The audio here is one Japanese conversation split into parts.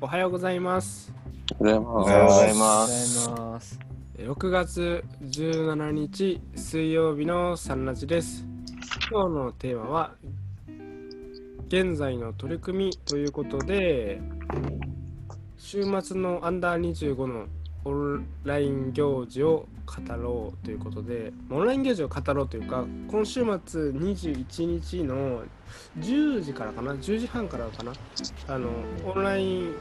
おはようございます。おはようございまおはようござす。います。6月17日水曜日のサンラジです。今日のテーマは現在の取り組みということで週末のアンダー25のオンライン行事を語ろうということでオンライン行事を語ろうというか今週末21日の10時からかな10時半からかなあのオンライン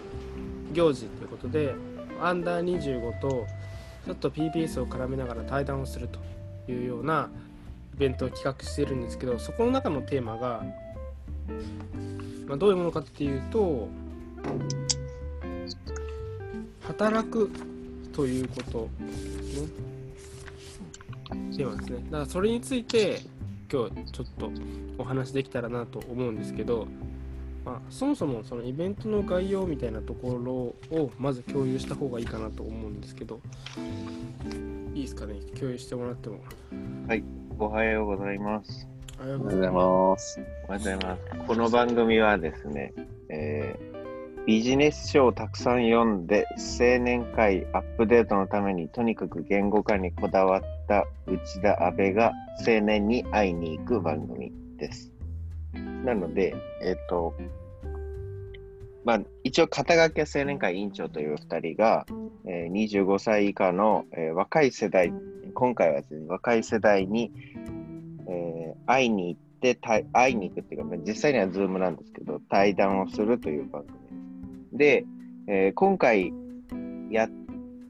行事ということでアンダー25とちょっと PBS を絡めながら対談をするというようなイベントを企画しているんですけどそこの中のテーマが、まあ、どういうものかっていうと働くということですね。テーマですねだからそれについて今日ちょっとお話できたらなと思うんですけど、まあ、そもそもそのイベントの概要みたいなところをまず共有した方がいいかなと思うんですけどいいですかね？共有してもらってもおはようございます。ありがとうざいます。おはようございます。この番組はですね、えービジネス書をたくさん読んで青年会アップデートのためにとにかく言語化にこだわった内田阿部が青年に会いに行く番組です。なので、えっ、と、まあ、一応肩書きは青年会委員長という2人が、えー25歳以下の、えー若い世代、今回はね、若い世代に、えー会いに行って、会いに行くっていうか、まあ実際にはズームなんですけど、対談をするという番組で。えー今回や、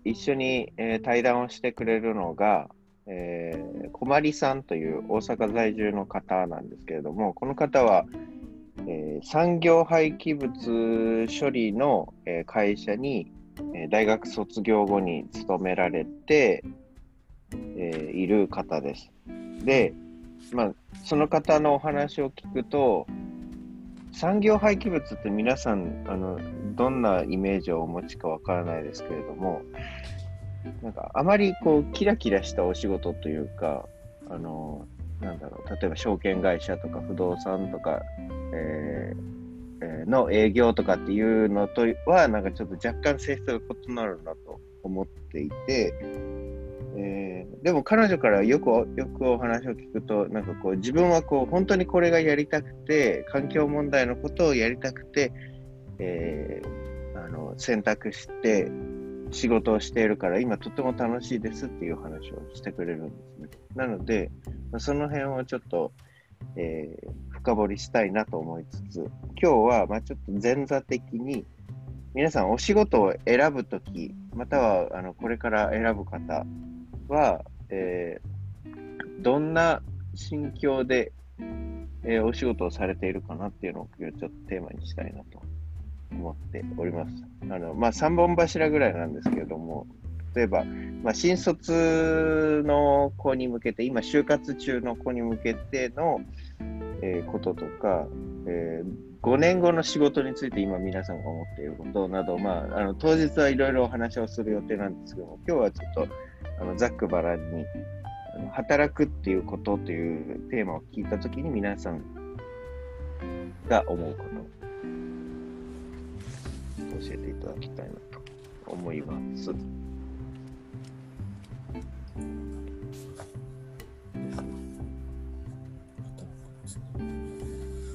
一緒に、えー対談をしてくれるのが、えー、小まりさんという大阪在住の方なんですけれども、この方は、えー産業廃棄物処理の、えー会社に、えー大学卒業後に勤められて、えーいる方です。で、まあ、その方のお話を聞くと、産業廃棄物って皆さん、あの、どんなイメージをお持ちかわからないですけれども、なんかあまりこう、キラキラしたお仕事というか、あの、なんだろう、例えば証券会社とか不動産とか、えーえの営業とかっていうのとは、なんかちょっと若干性質が異なるなと思っていて、えーでも彼女からよくよくお話を聞くと、なんかこう自分はこう本当にこれがやりたくて、環境問題のことをやりたくて、えーあの選択して仕事をしているから、今とても楽しいですっていう話をしてくれるんですね。なので、その辺をちょっと、えー深掘りしたいなと思いつつ、今日はまあちょっと前座的に、皆さんお仕事を選ぶとき、またはあのこれから選ぶ方は、えーどんな心境で、えーお仕事をされているかなっていうのを今日ちょっとテーマにしたいなと思っております。あのまあ、3本柱ぐらいなんですけれども、例えば、まあ、新卒の子に向けて、今、就活中の子に向けての、えーこととか、え5年後の仕事について今皆さんが思っていることなど、まあ、あの当日はいろいろお話をする予定なんですけども、今日はちょっとあのざっくばらんにあの働くっていうことというテーマを聞いたときに皆さんが思うこと教えていただきたいなと思います。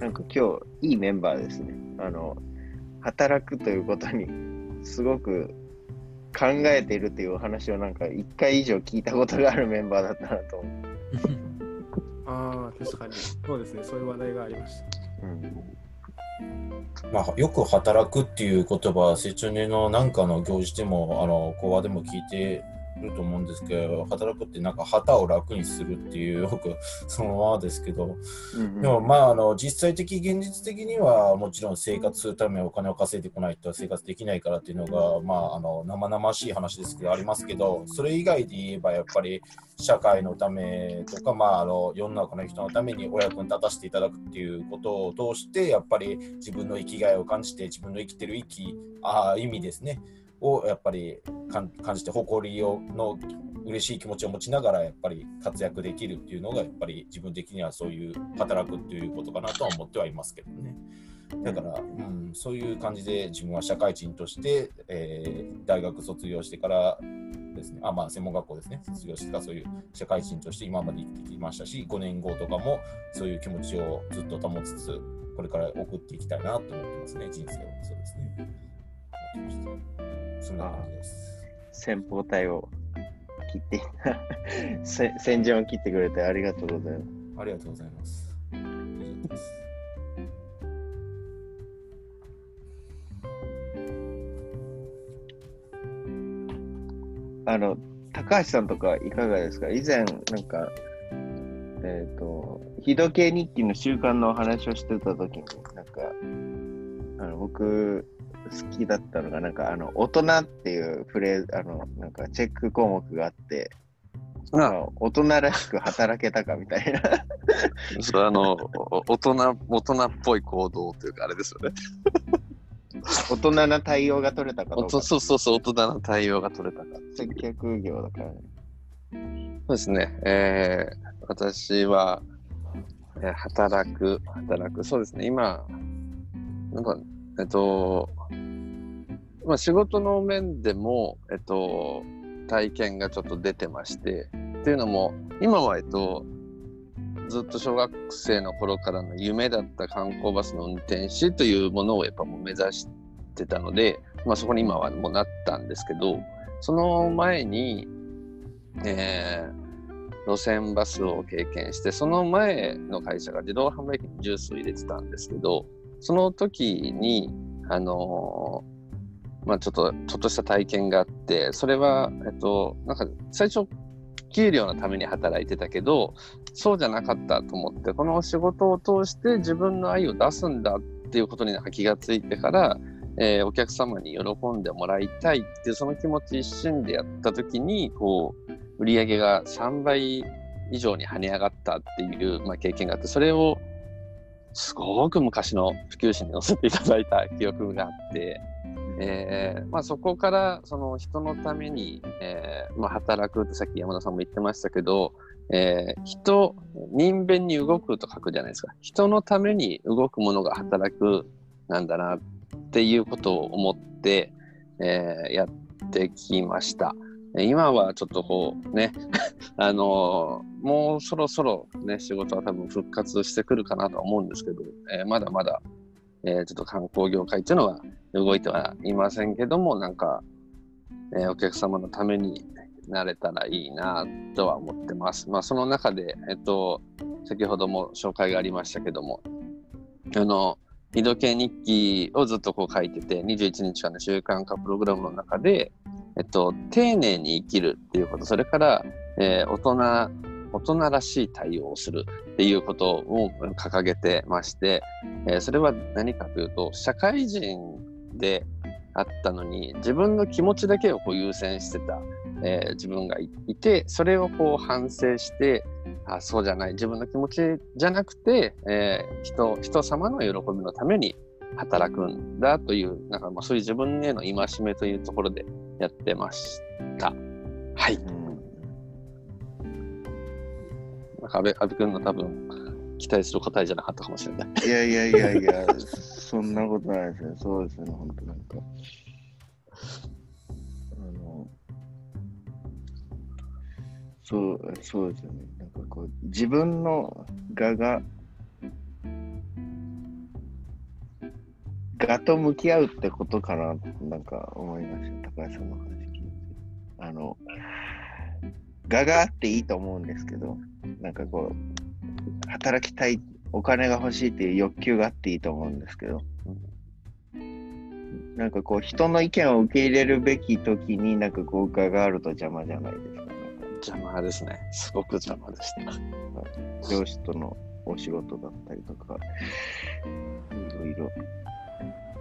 なんか今日いいメンバーですね。あの働くということにすごく考えているというお話をなんか1回以上聞いたことがあるメンバーだったなと。思う。ああ確かに。そうですね。そういう話題がありました。うん。まあ、よく働くっていう言葉は、成長年のなんかの行事でも、あの、講話でも聞いてると思うんですけど、働くってなんか旗を楽にするっていう、よくそのままですけど、うんでもまあ、あの、実際的、現実的には、もちろん生活するためにお金を稼いでこないと生活できないからっていうのが、まあ、あの、生々しい話ですけど、ありますけど、それ以外で言えば、やっぱり、社会のためとか、まあ、あの、世の中の人のためにお役に立たせていただくっていうことを通して、やっぱり自分の生きがいを感じて、自分の生きてる生き、あ意味ですね。をやっぱり感じて誇りをの嬉しい気持ちを持ちながらやっぱり活躍できるっていうのがやっぱり自分的にはそういう働くっていうことかなとは思ってはいますけどね。だから、うん、そういう感じで自分は社会人として、えー大学卒業してからですね、あまあ、専門学校ですね、卒業してからそういう社会人として今まで生きてきましたし、5年後とかもそういう気持ちをずっと保つつ、これから送っていきたいなと思ってますね、人生を。そうですね。そんな感じです。先方隊を切って、せ先陣を切ってくれてありがとうございます。ありがとうございます。あの、高橋さんとかいかがですか？以前、なんか、えっ、と、日時計日記の習慣のお話をしてたときに、なんか、あの僕、好きだったのが、なんか、あの、大人っていうフレーズ、あの、なんか、チェック項目があって、あまあ大人らしく働けたかみたいな。それあの、お大人、大人っぽい行動というか、あれですよね。大人な対応が取れたかどうか。そうそうそう、大人の対応が取れたか。接客業だからね。そうですね。えー私は、えー働く、働く。そうですね。今、なんか、えっと、まあ、仕事の面でも、えっと、体験がちょっと出てまして、っていうのも、今は、えっと、ずっと小学生の頃からの夢だった観光バスの運転手というものをやっぱもう目指してたので、まあ、そこに今はもうなったんですけど、その前に、えー路線バスを経験して、その前の会社が自動販売機にジュースを入れてたんですけど、その時に、あのーまあちょっと、ちょっとした体験があって、それは、えっと、なんか最初、給料のために働いてたけど、そうじゃなかったと思って、この仕事を通して自分の愛を出すんだっていうことに気がついてから、えーお客様に喜んでもらいたいっていうその気持ち一瞬でやった時に、こう、売り上げが3倍以上に跳ね上がったっていう、まあ、経験があって、それをすごく昔の普及誌に載せていただいた記憶があって、えーまあ、そこからその人のために、えーまあ、働くってさっき山田さんも言ってましたけど、えー人、人弁に動くと書くじゃないですか。人のために動くものが働くなんだなっていうことを思って、えーやってきました。今はちょっとこうね、あのーもうそろそろね、仕事は多分復活してくるかなと思うんですけど、えーまだまだ、えーちょっと観光業界っていうのは動いてはいませんけども、なんか、えお客様のためになれたらいいなとは思ってます。まあ、その中で、えっと、先ほども紹介がありましたけども、あの、日時計日記をずっとこう書いてて、21日間の習慣化プログラムの中で、えっと、丁寧に生きるっていうこと、それから、えー大人、大人らしい対応をするっていうことを掲げてまして、えーそれは何かというと、社会人であったのに、自分の気持ちだけをこう優先してた、えー自分がいて、それをこう反省して、あそうじゃない、自分の気持ちじゃなくて、えー人、人様の喜びのために働くんだという、なんかまあそういう自分への戒めというところでやってました。はい。なんか安倍、安倍君の多分、期待する答えじゃなかったかもしれない。いやいやいやいや、そんなことないですね。そうですね、本当なんか。あの、そう、そうですよね。なんかこう、自分の画が、画と向き合うってことかなってなんか思いました。高橋さんの話聞いて。あの、画があっていいと思うんですけど、なんかこう、働きたい、お金が欲しいっていう欲求があっていいと思うんですけど、なんかこう、人の意見を受け入れるべき時に、なんかこう、画があると邪魔じゃないですか邪魔ですね。すごく邪魔でした。上司とのお仕事だったりとか、いろいろ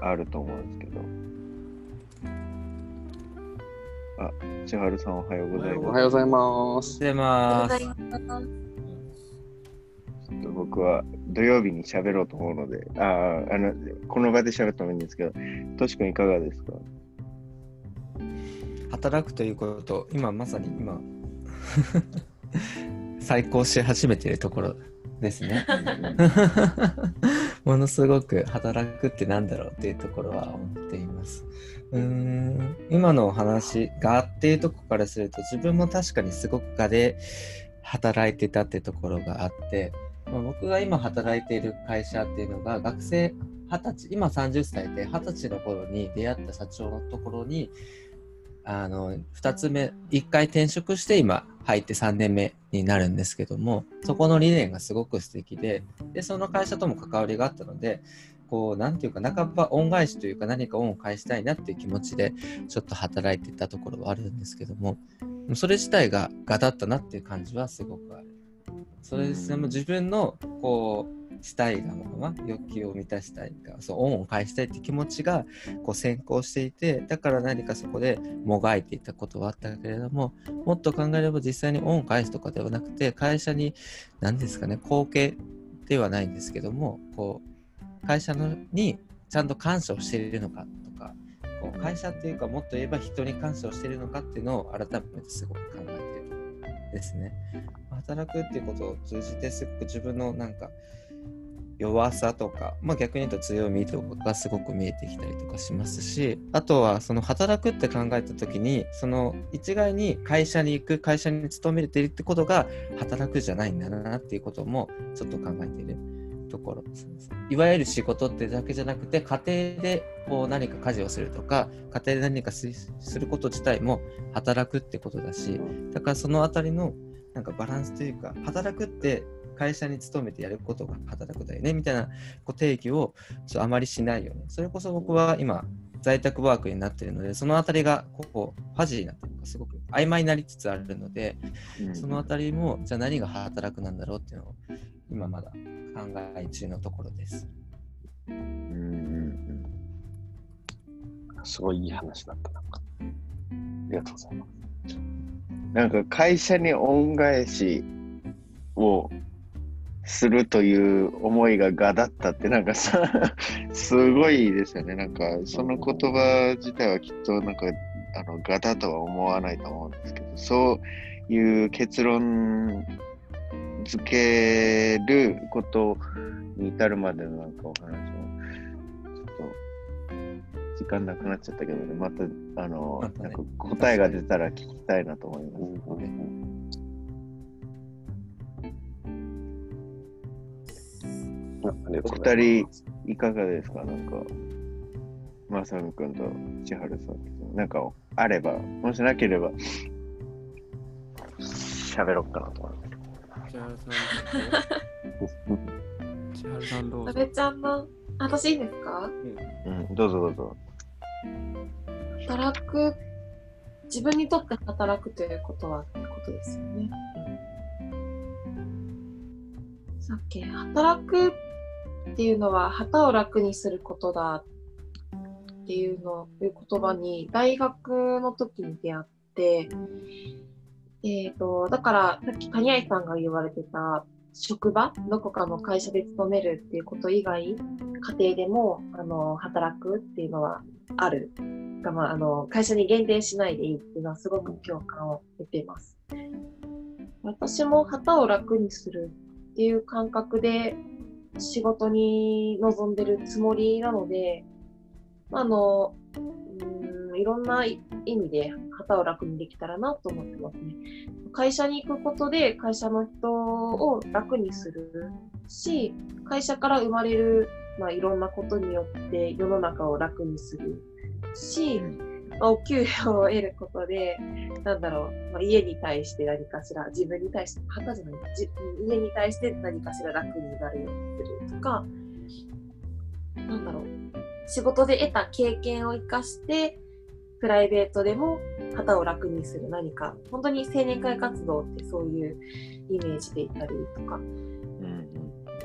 あると思うんですけど。あ、千春さんおはようございます。おはようございます。出ます。ちょっと僕は土曜日に喋ろうと思うので、ああ、あの、この場で喋ってもいいんですけど、としくんいかがですか？働くということ、今まさに今、再考し始めているところですね。ものすごく働くってなんだろうっていうところは思っています。うん今のお話がっていうとこからすると自分も確かにすごくがで働いてたってところがあって、まあ、僕が今働いている会社っていうのが学生二十歳今30歳で二十歳の頃に出会った社長のところにあの2つ目1回転職して今入って3年目になるんですけどもそこの理念がすごく素敵ででその会社とも関わりがあったのでこう何て言うか半ば恩返しというか何か恩を返したいなっていう気持ちでちょっと働いてたところはあるんですけどもそれ自体がガタッとなっていう感じはすごくある。それでも自分のこうしたいがまま欲求を満たしたいかそう恩を返したいって気持ちがこう先行していてだから何かそこでもがいていたことはあったけれどももっと考えれば実際に恩を返すとかではなくて会社に何ですかね後継ではないんですけどもこう会社のにちゃんと感謝をしているのかとかこう会社っていうかもっと言えば人に感謝をしているのかっていうのを改めてすごく考えているですね。働くっていうことを通じてすごく自分のなんか弱さとか、まあ、逆に言うと強みとかがすごく見えてきたりとかしますしあとはその働くって考えた時にその一概に会社に行く会社に勤めているってことが働くじゃないんだなっていうこともちょっと考えているところですいわゆる仕事ってだけじゃなくて家庭でこう何か家事をするとか家庭で何かすること自体も働くってことだしだからそのあたりのなんかバランスというか働くって会社に勤めてやることが働くだよねみたいなこう定義をちょあまりしないよね。それこそ僕は今在宅ワークになっているのでそのあたりがこうファジーになってるかすごく曖昧になりつつあるので、うんそのあたりもじゃあ何が働くなんだろうっていうのを今まだ考え中のところです。うんうんすごいいい話だった。なんかありがとうございます。うんなんか会社に恩返しをするという思いががだったってなんかさ すごいですよね。なんかその言葉自体はきっとなんかあのがだとは思わないと思うんですけどそういう結論付けることに至るまでのなんかお話もちょっと時間なくなっちゃったけどねまたあの、またね。なんか答えが出たら聞きたいなと思います。お二。人いかがですか？なんか、まさみくんと千春さん。なんかあれば、もしなければ、喋ろうかなと思います。千春さん千春さんどうぞなべちゃんの、あ私いいですか？うん、どうぞどうぞ。働く、自分にとって働くということはってことですよね。さっき、働くっていうのは旗を楽にすることだっていうの、いう言葉に大学の時に出会って、えっ、と、だからさっき谷合さんが言われてた職場、どこかの会社で勤めるっていうこと以外、家庭でもあの働くっていうのはあるが、まあ、あの会社に限定しないでいいっていうのはすごく共感を得ています。私も旗を楽にするっていう感覚で仕事に臨んでるつもりなので、まあの、うんいろんな意味で旗を楽にできたらなと思ってますね。会社に行くことで会社の人を楽にするし、会社から生まれる、まあ、いろんなことによって世の中を楽にするし、まあ、お給料を得ることで、なんだろう、まあ、家に対して何かしら、自分に対して、旗じゃない、じ家に対して何かしら楽になるようにするとか、なんだろう、仕事で得た経験を生かして、プライベートでも旗を楽にする何か、本当に青年会活動ってそういうイメージでいたりとか、うん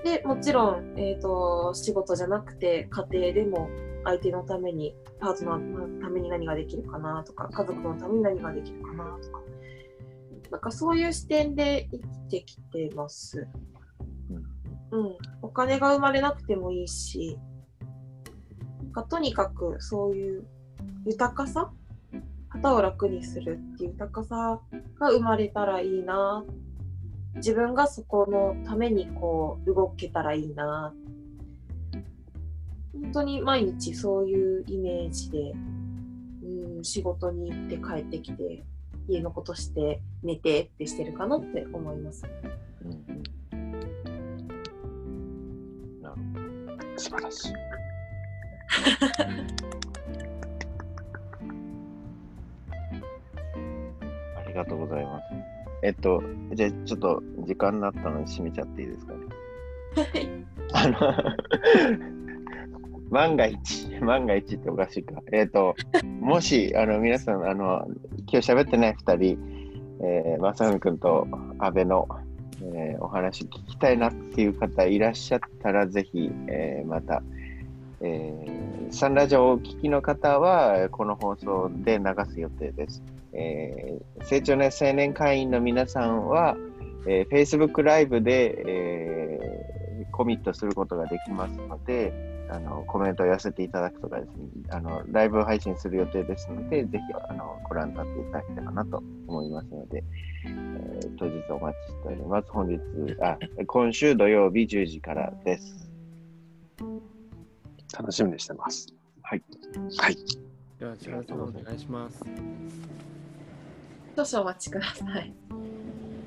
で、もちろん、えっ、と、仕事じゃなくて、家庭でも相手のために、パートナーのために何ができるかなとか、家族のために何ができるかなとか、なんかそういう視点で生きてきてます。うん。お金が生まれなくてもいいし、なんかとにかくそういう豊かさ旗を楽にするっていう豊かさが生まれたらいいな。自分がそこのためにこう動けたらいいな本当に毎日そういうイメージで、うん、仕事に行って帰ってきて、家のことして寝てってしてるかなって思います。うんうんなるほ素晴らしい。どありがとうございます。えっと、じゃあちょっと時間になったので閉めちゃっていいですかね？あの、万が一、万が一っておかしいか。えっ、と、もし、あの、皆さん、あの、今日喋ってない二人、えー、まさふみくんと阿部の、えーお話聞きたいなっていう方いらっしゃったら、ぜひ、えーまた、えーサンラジオをお聞きの方は、この放送で流す予定です。えー成長年青年会員の皆さんは、えー Facebook ライブで、えーコミットすることができますので、あのコメントを寄せていただくとかですね、あのライブ配信する予定ですので、ぜひあのご覧になっていただけたらなと思いますので、えー当日お待ちしております。本日、あ、今週土曜日10時からです。楽しみにしてます。はい。はい。では、千原さんお願いします。少々お待ちください。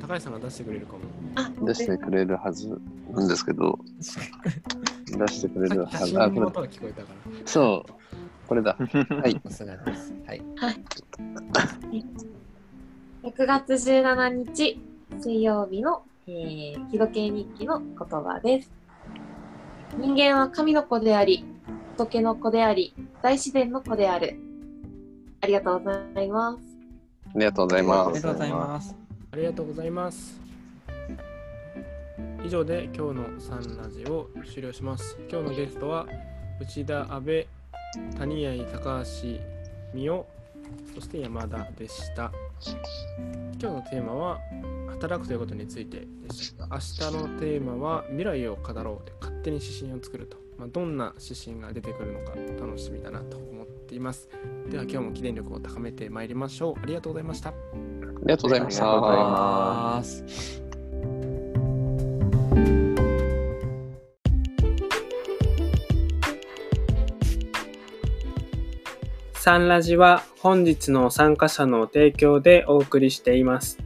高橋さんが出してくれるかも。あ、出してくれるはずなんですけど、出してくれるはず。あ、これ聞の音が聞こえたから。そう。これだ。はい。さすがです。はい。6月17日水曜日の、えー、日時計日記の言葉です。人間は神の子であり、仏の子であり、大自然の子である。ありがとうございます。ありがとうございます。ありがとうございます。ありがとうございます。以上で今日のサンラジを終了します。今日のゲストは内田阿部、谷合高橋美代、そして山田でした。今日のテーマは働くということについてでしたが、明日のテーマは未来を語ろうで勝手に指針を作ると。まあ、どんな指針が出てくるのか楽しみだなと思っています。では今日も記念力を高めてまいりましょう。ありがとうございました。ありがとうございましありがとうござい。ますサンラジは本日の参加者の提供でお送りしています。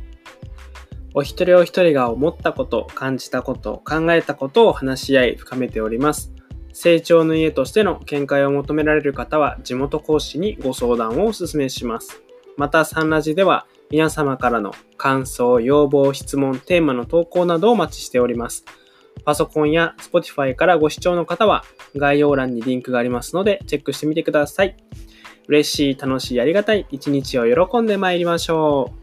お一人お一人が思ったこと、感じたこと、考えたことを話し合い深めております。成長の家としての見解を求められる方は地元講師にご相談をお勧めします。またサンラジでは皆様からの感想、要望、質問、テーマの投稿などをお待ちしております。パソコンや Spotify からご視聴の方は概要欄にリンクがありますのでチェックしてみてください。嬉しい、楽しい、ありがたい一日を喜んで参りましょう。